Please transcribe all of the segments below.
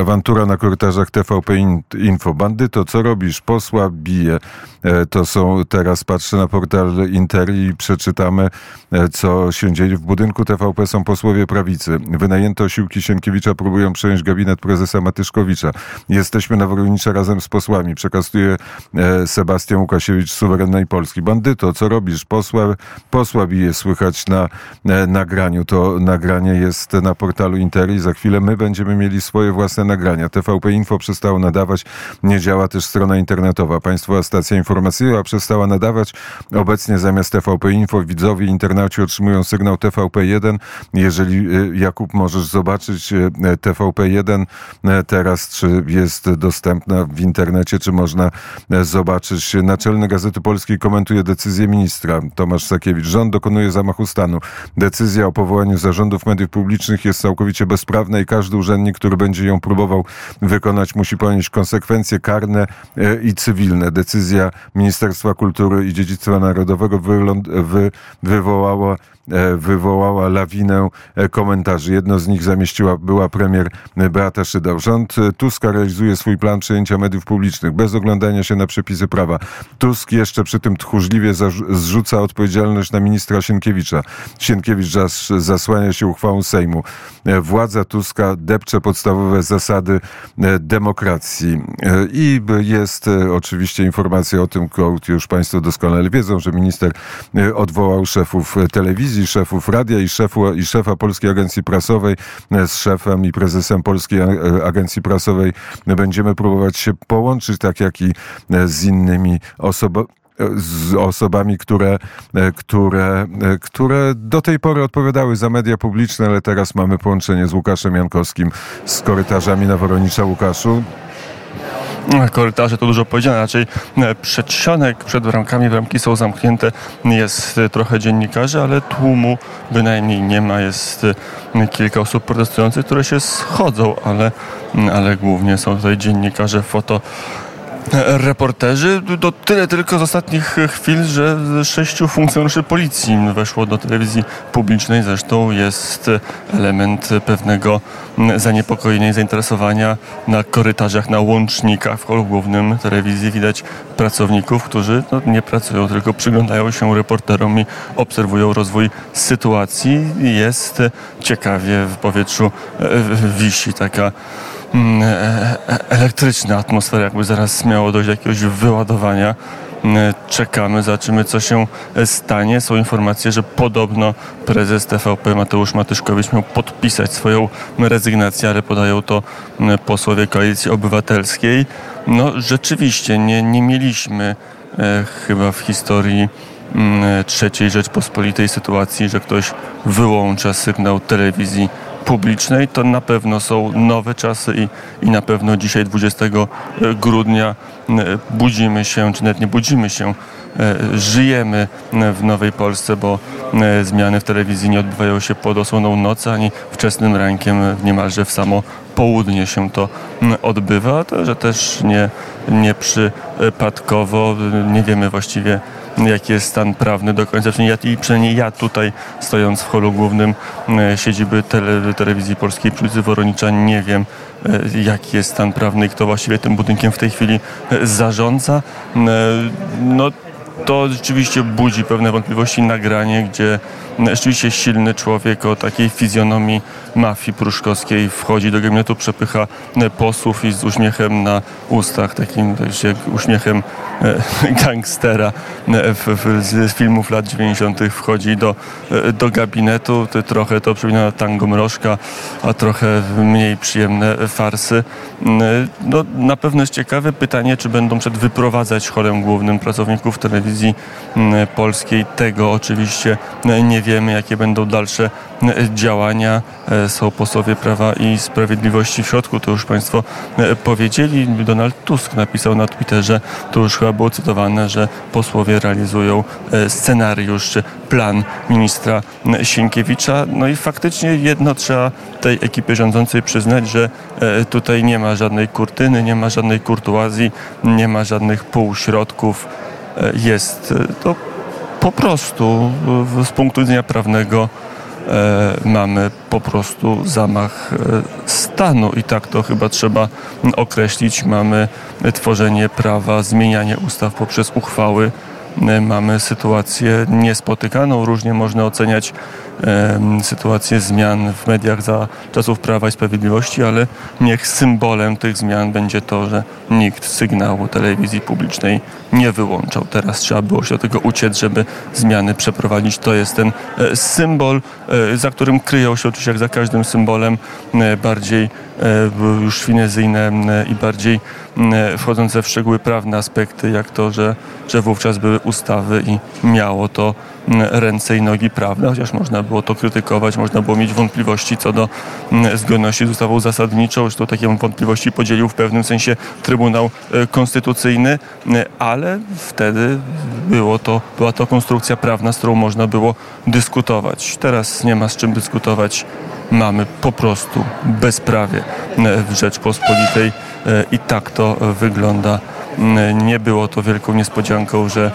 Awantura na korytarzach TVP Info. Bandyto, co robisz? Posła bije. E, to są, teraz patrzę na portal Inter i przeczytamy, e, co się dzieje. W budynku TVP są posłowie prawicy. Wynajęte osiłki Sienkiewicza próbują przejąć gabinet prezesa Matyszkowicza. Jesteśmy na Woronicza razem z posłami. Przekazuje e, Sebastian Łukasiewicz Suwerennej Polski. Bandyto, co robisz? Posła, posła bije, słychać na nagraniu. To nagranie jest na portalu Inter i za chwilę my będziemy mieli swoje własne nagrania. TVP Info przestało nadawać, nie działa też strona internetowa. Państwowa stacja informacyjna przestała nadawać. Obecnie zamiast TVP Info widzowie internauci otrzymują sygnał TVP1. Jeżeli y, Jakub możesz zobaczyć y, TVP1 y, teraz, czy jest dostępna w internecie, czy można zobaczyć. Naczelny Gazety Polskiej komentuje decyzję ministra Tomasz Sakiewicz. Rząd dokonuje zamachu stanu. Decyzja o powołaniu zarządów mediów publicznych jest całkowicie bezprawna i każdy urzędnik, który będzie ją próbował wykonać, musi ponieść konsekwencje karne e, i cywilne. Decyzja Ministerstwa Kultury i Dziedzictwa Narodowego wy, wywołała wywołała lawinę e, komentarzy. Jedno z nich zamieściła była premier Beata Szydał. Rząd e, Tuska realizuje swój plan przejęcia mediów publicznych bez oglądania się na przepisy prawa. Tusk jeszcze przy tym tchórzliwie zrzuca odpowiedzialność na ministra Sienkiewicza. Sienkiewicz zas zasłania się uchwałą Sejmu. Władza Tuska depcze podstawowe zasady demokracji. I jest oczywiście informacja o tym, już Państwo doskonale wiedzą, że minister odwołał szefów telewizji, telewizji, szefów radia i, szefu, i szefa Polskiej Agencji Prasowej z szefem i prezesem Polskiej Agencji Prasowej będziemy próbować się połączyć, tak jak i z innymi osobami z osobami, które, które, które do tej pory odpowiadały za media publiczne, ale teraz mamy połączenie z Łukaszem Jankowskim z korytarzami na Woronicza. Łukaszu, korytarze to dużo powiedziane, raczej e, przedsionek przed bramkami, bramki są zamknięte, jest e, trochę dziennikarzy, ale tłumu bynajmniej nie ma, jest e, kilka osób protestujących, które się schodzą, ale, ale głównie są tutaj dziennikarze, foto reporterzy. To tyle tylko z ostatnich chwil, że sześciu funkcjonariuszy policji weszło do telewizji publicznej. Zresztą jest element pewnego zaniepokojenia i zainteresowania na korytarzach, na łącznikach w holu głównym telewizji. Widać pracowników, którzy no, nie pracują, tylko przyglądają się reporterom i obserwują rozwój sytuacji. Jest ciekawie w powietrzu wisi taka Mm, e, e, elektryczna atmosfera, jakby zaraz miało dojść do jakiegoś wyładowania. Mm, czekamy, zobaczymy co się stanie. Są informacje, że podobno prezes TVP Mateusz Matyszkowicz miał podpisać swoją rezygnację, ale podają to mm, posłowie Koalicji Obywatelskiej. No rzeczywiście nie, nie mieliśmy e, chyba w historii trzeciej Rzeczpospolitej sytuacji, że ktoś wyłącza sygnał telewizji publicznej, to na pewno są nowe czasy i, i na pewno dzisiaj 20 e, grudnia e, budzimy się, czy nawet nie budzimy się, e, żyjemy w Nowej Polsce, bo zmiany w telewizji nie odbywają się pod osłoną nocy, ani wczesnym rankiem niemalże w samo południe się to odbywa, to że też nie, nie przypadkowo, nie wiemy właściwie jaki jest stan prawny do końca. I przynajmniej ja tutaj, stojąc w holu głównym e, siedziby tele, telewizji polskiej przy ulicy Woronicza, nie wiem, e, jaki jest stan prawny i kto właściwie tym budynkiem w tej chwili e, zarządza. No, to rzeczywiście budzi pewne wątpliwości. Nagranie, gdzie rzeczywiście silny człowiek o takiej fizjonomii mafii pruszkowskiej wchodzi do gabinetu, przepycha posłów i z uśmiechem na ustach, takim uśmiechem gangstera z filmów lat 90. wchodzi do, e, do gabinetu. Trochę to przypomina tango mrożka, a trochę mniej przyjemne farsy. No, na pewno jest ciekawe pytanie, czy będą przed wyprowadzać chorem głównym pracowników telewizji polskiej. Tego oczywiście nie wiemy, jakie będą dalsze działania. E, są posłowie Prawa i Sprawiedliwości w środku, to już Państwo e, powiedzieli. Donald Tusk napisał na Twitterze, to już chyba było cytowane, że posłowie realizują e, scenariusz czy plan ministra Sienkiewicza. No i faktycznie jedno trzeba tej ekipie rządzącej przyznać, że tutaj nie ma żadnej kurtyny, nie ma żadnej kurtuazji, nie ma żadnych półśrodków. Jest to po prostu z punktu widzenia prawnego mamy po prostu zamach stanu i tak to chyba trzeba określić. Mamy tworzenie prawa, zmienianie ustaw poprzez uchwały mamy sytuację niespotykaną. Różnie można oceniać sytuację zmian w mediach za czasów Prawa i Sprawiedliwości, ale niech symbolem tych zmian będzie to, że nikt sygnału telewizji publicznej nie wyłączał. Teraz trzeba było się do tego uciec, żeby zmiany przeprowadzić. To jest ten e, symbol, e, za którym kryją się oczywiście jak za każdym symbolem e, bardziej już finezyjne i bardziej wchodzące w szczegóły prawne aspekty, jak to, że, że wówczas były ustawy i miało to ręce i nogi prawne, chociaż można było to krytykować, można było mieć wątpliwości co do zgodności z ustawą zasadniczą, zresztą takie wątpliwości podzielił w pewnym sensie Trybunał Konstytucyjny, ale wtedy było to, była to konstrukcja prawna, z którą można było dyskutować. Teraz nie ma z czym dyskutować. Mamy po prostu bezprawie w Rzeczpospolitej i tak to wygląda. Nie było to wielką niespodzianką, że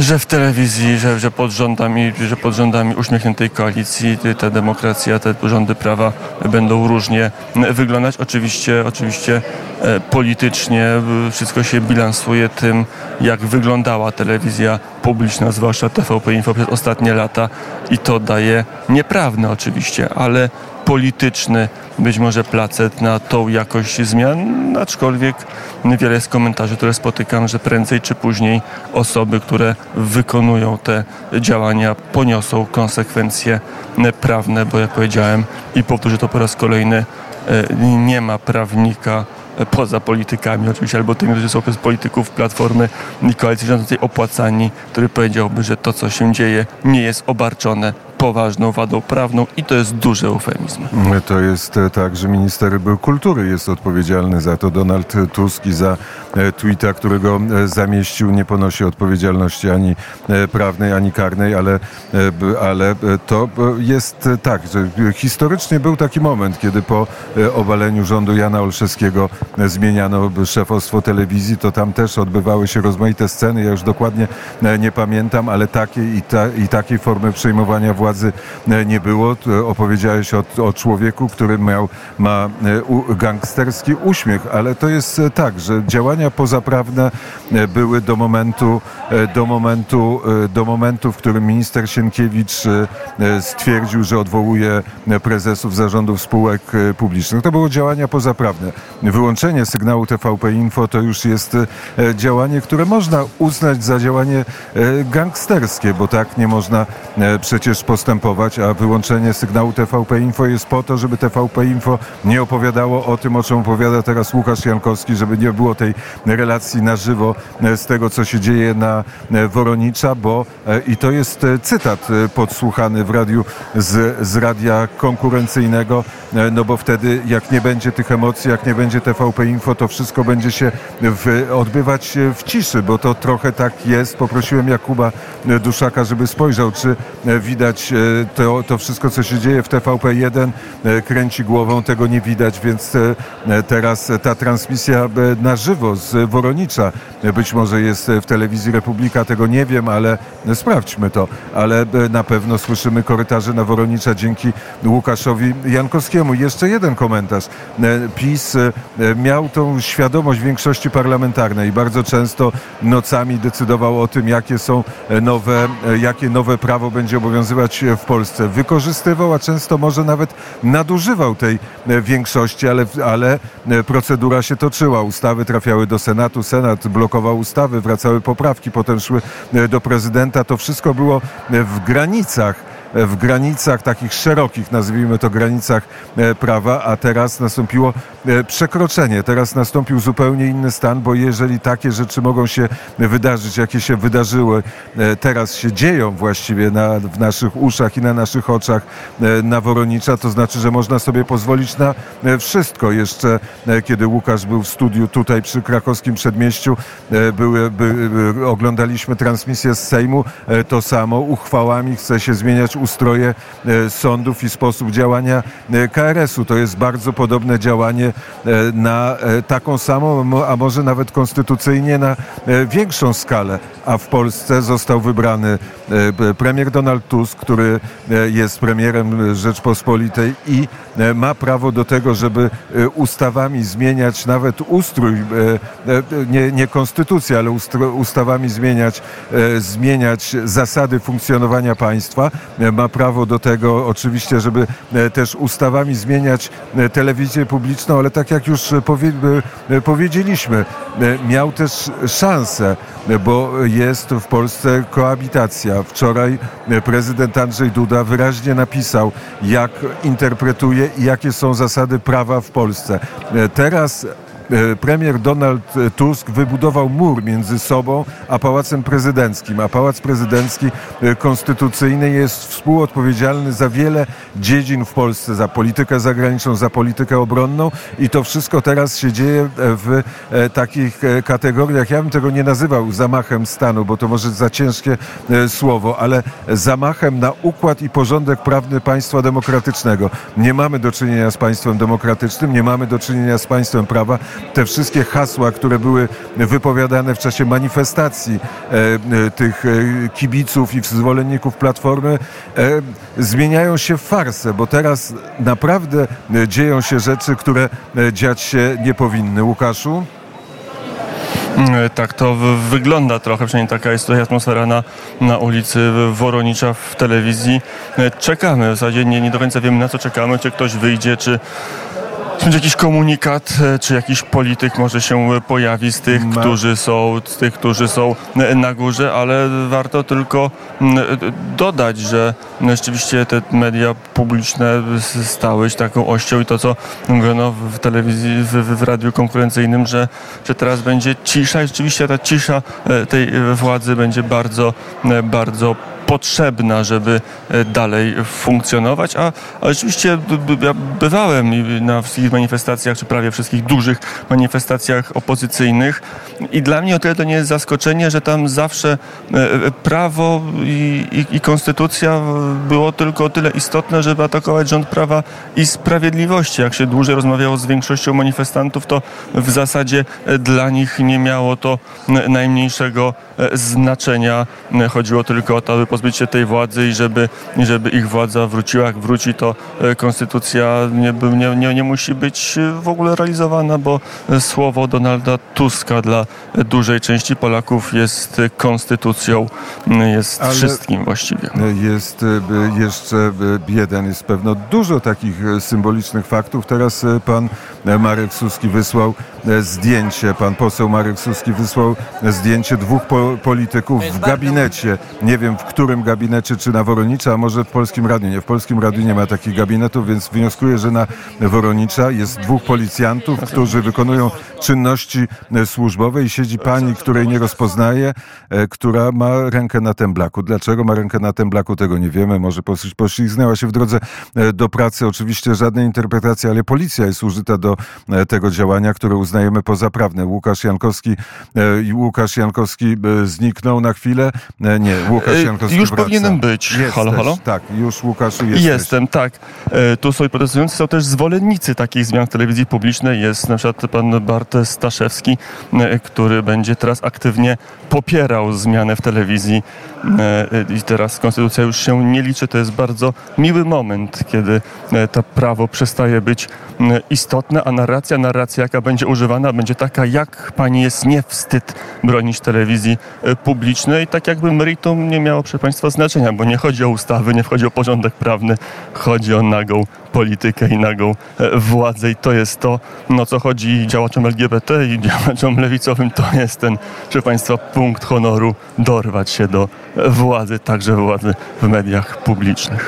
że w telewizji, że, że, pod rządami, że pod rządami uśmiechniętej koalicji ta demokracja, te rządy prawa będą różnie wyglądać. Oczywiście, oczywiście e, politycznie e, wszystko się bilansuje tym, jak wyglądała telewizja publiczna, zwłaszcza TVP Info przez ostatnie lata i to daje nieprawne oczywiście, ale polityczny być może placet na tą jakość zmian, aczkolwiek wiele jest komentarzy, które spotykam, że prędzej czy później osoby, które wykonują te działania poniosą konsekwencje prawne, bo jak powiedziałem i powtórzę to po raz kolejny, e, nie ma prawnika poza politykami oczywiście, albo tymi, którzy są przez polityków Platformy i koalicji rządzącej opłacani, który powiedziałby, że to, co się dzieje, nie jest obarczone poważną wadą prawną i to jest duży eufemizm. To jest e, tak, że minister kultury jest odpowiedzialny za to. Donald Tusk i za e, tweeta, którego e, zamieścił, nie ponosi odpowiedzialności ani prawnej, ani karnej, ale, ale to jest tak, że historycznie był taki moment, kiedy po obaleniu rządu Jana Olszewskiego zmieniano szefostwo telewizji, to tam też odbywały się rozmaite sceny. Ja już dokładnie nie pamiętam, ale takiej i, ta, i takiej formy przejmowania władzy władzy e, nie było. Opowiedziałeś o, o człowieku, który miał, ma e, gangsterski uśmiech, ale to jest e, tak, że działania pozaprawne były do momentu, do momentu, do momentu, w którym minister Sienkiewicz stwierdził, że odwołuje prezesów zarządów spółek publicznych. To było działania pozaprawne. Wyłączenie sygnału TVP Info to już jest działanie, które można uznać za działanie gangsterskie, bo tak nie można przecież po postępować, a wyłączenie sygnału TVP Info jest po to, żeby TVP Info nie opowiadało o tym, o czym opowiada teraz Łukasz Jankowski, żeby nie było tej relacji na żywo e, z tego, co się dzieje na e, Woronicza, bo e, i to jest cytat podsłuchany w radiu z, z radia konkurencyjnego, no bo wtedy jak nie będzie tych emocji, jak nie będzie TVP Info, to wszystko będzie się w, odbywać w ciszy, bo to trochę tak jest. Poprosiłem Jakuba Duszaka, żeby spojrzał, czy widać E, to, to wszystko, co się dzieje w TVP1 e, kręci głową, tego nie widać, więc e, teraz ta transmisja na żywo z Woronicza być może jest w telewizji Republika, tego nie wiem, ale sprawdźmy to. Ale na pewno słyszymy korytarze na Woronicza dzięki Łukaszowi Jankowskiemu. Jeszcze jeden komentarz. PiS miał tą świadomość większości parlamentarnej. Bardzo często nocami decydował o tym, jakie są nowe, jakie nowe prawo będzie obowiązywać w Polsce. Wykorzystywał, a często może nawet nadużywał tej e, większości, ale, ale e, procedura się toczyła. Ustawy trafiały do Senatu, Senat blokował ustawy, wracały poprawki, potem szły e, do prezydenta. To wszystko było w granicach w granicach takich szerokich, nazwijmy to granicach e, prawa, a teraz nastąpiło e, przekroczenie. Teraz nastąpił zupełnie inny stan, bo jeżeli takie rzeczy mogą się wydarzyć, jakie się wydarzyły, e, teraz się dzieją właściwie na, w naszych uszach i na naszych oczach na Woronicza, to znaczy, że można sobie pozwolić na wszystko. Jeszcze kiedy Łukasz był w studiu tutaj przy krakowskim przedmieściu, były, by, oglądaliśmy transmisję z Sejmu, to samo uchwałami chce się zmieniać ustroje sądów i sposób działania KRS-u. To jest bardzo podobne działanie na taką samą, a może nawet konstytucyjnie na większą skalę. A w Polsce został wybrany premier Donald Tusk, który jest premierem Rzeczpospolitej i ma prawo do tego, żeby ustawami zmieniać nawet ustrój, nie, nie konstytucję, ale ustawami zmieniać, zmieniać zasady funkcjonowania państwa. Ma prawo do tego oczywiście, żeby też ustawami zmieniać telewizję publiczną, ale tak jak już powiedzieliśmy, miał też szansę, bo jest w Polsce koabitacja. Wczoraj prezydent Andrzej Duda wyraźnie napisał, jak interpretuje i jakie są zasady prawa w Polsce. Teraz E, premier Donald Tusk wybudował mur między sobą a Pałacem Prezydenckim, a Pałac Prezydencki e, konstytucyjny jest współodpowiedzialny za wiele dziedzin w Polsce, za politykę zagraniczną, za politykę obronną i to wszystko teraz się dzieje w e, takich kategoriach. Ja bym tego nie nazywał zamachem stanu, bo to może za ciężkie słowo, ale zamachem na układ i porządek prawny państwa demokratycznego. Nie mamy do czynienia z państwem demokratycznym, nie mamy do czynienia z państwem prawa, te wszystkie hasła, które były wypowiadane w czasie manifestacji e, e, tych e, kibiców i zwolenników Platformy, zmieniają się w farsę, bo teraz naprawdę dzieją się rzeczy, które dziać się nie powinny. Łukaszu? Tak to wygląda trochę, przynajmniej taka jest tutaj atmosfera na, na ulicy Woronicza w telewizji. Czekamy, w zasadzie nie, nie do końca wiemy na co czekamy, czy ktoś wyjdzie, czy czy jakiś komunikat, e, czy jakiś polityk może się e, pojawi z tych, którzy są, z tych, którzy są e, na górze, ale warto tylko dodać, że rzeczywiście te media publiczne stały się taką ością i to, co mówiono w telewizji, w, w radiu konkurencyjnym, że, że teraz będzie cisza i rzeczywiście ta cisza tej władzy będzie bardzo, bardzo potrzebna, żeby e, dalej funkcjonować, a, a rzeczywiście ja bywałem na wszystkich manifestacjach, czy prawie wszystkich dużych manifestacjach opozycyjnych i dla mnie o tyle to nie jest zaskoczenie, że tam zawsze e, e, prawo i, i, i konstytucja było tylko o tyle istotne, żeby atakować rząd prawa i sprawiedliwości. Jak się dłużej rozmawiało z większością manifestantów, to w zasadzie dla nich nie miało to najmniejszego znaczenia. Chodziło tylko o to, aby pozbyć się tej władzy i żeby, żeby ich władza wróciła. Jak wróci, to e, konstytucja nie, nie, nie, nie musi być e, w ogóle realizowana, bo słowo Donalda Tuska dla dużej części Polaków jest konstytucją, jest Ale wszystkim właściwie. Jest e, jeszcze jeden, jest pewno dużo takich symbolicznych faktów. Teraz pan Marek Suski wysłał zdjęcie, pan poseł Marek Suski wysłał zdjęcie dwóch po polityków w gabinecie. Nie wiem w którym gabinecie, czy na Woronicza, a może w Polskim Radiu. Nie, w Polskim Radiu nie ma takich gabinetów, więc wnioskuję, że na Woronicza jest dwóch policjantów, którzy wykonują czynności e, służbowe i siedzi pani, której nie rozpoznaje, e, która ma rękę na temblaku. Dlaczego ma rękę na temblaku, tego nie wiemy. Może poślizgnęła się w drodze e, do pracy. Oczywiście żadnej interpretacji, ale policja jest użyta do tego działania, które uznajemy pozaprawne. Łukasz Jankowski, Łukasz Jankowski zniknął na chwilę. Nie, Łukasz Jankowski Już powinienem być. Jesteś, halo, halo? Tak, już Łukaszu jesteś. Jestem, tak. Tu są protestujący, są też zwolennicy takich zmian w telewizji publicznej. Jest na przykład pan Bart Staszewski, który będzie teraz aktywnie popierał zmianę w telewizji i teraz konstytucja już się nie liczy. To jest bardzo miły moment, kiedy to prawo przestaje być istotne, a narracja, narracja jaka będzie używana, będzie taka, jak pani jest nie wstyd bronić telewizji publicznej, tak jakby meritum nie miało, proszę państwa, znaczenia, bo nie chodzi o ustawy, nie chodzi o porządek prawny, chodzi o nagą politykę i nagą e, władzę i to jest to, no co chodzi działaczom LGBT i działaczom lewicowym, to jest ten, proszę Państwa, punkt honoru dorwać się do władzy, także władzy w mediach publicznych.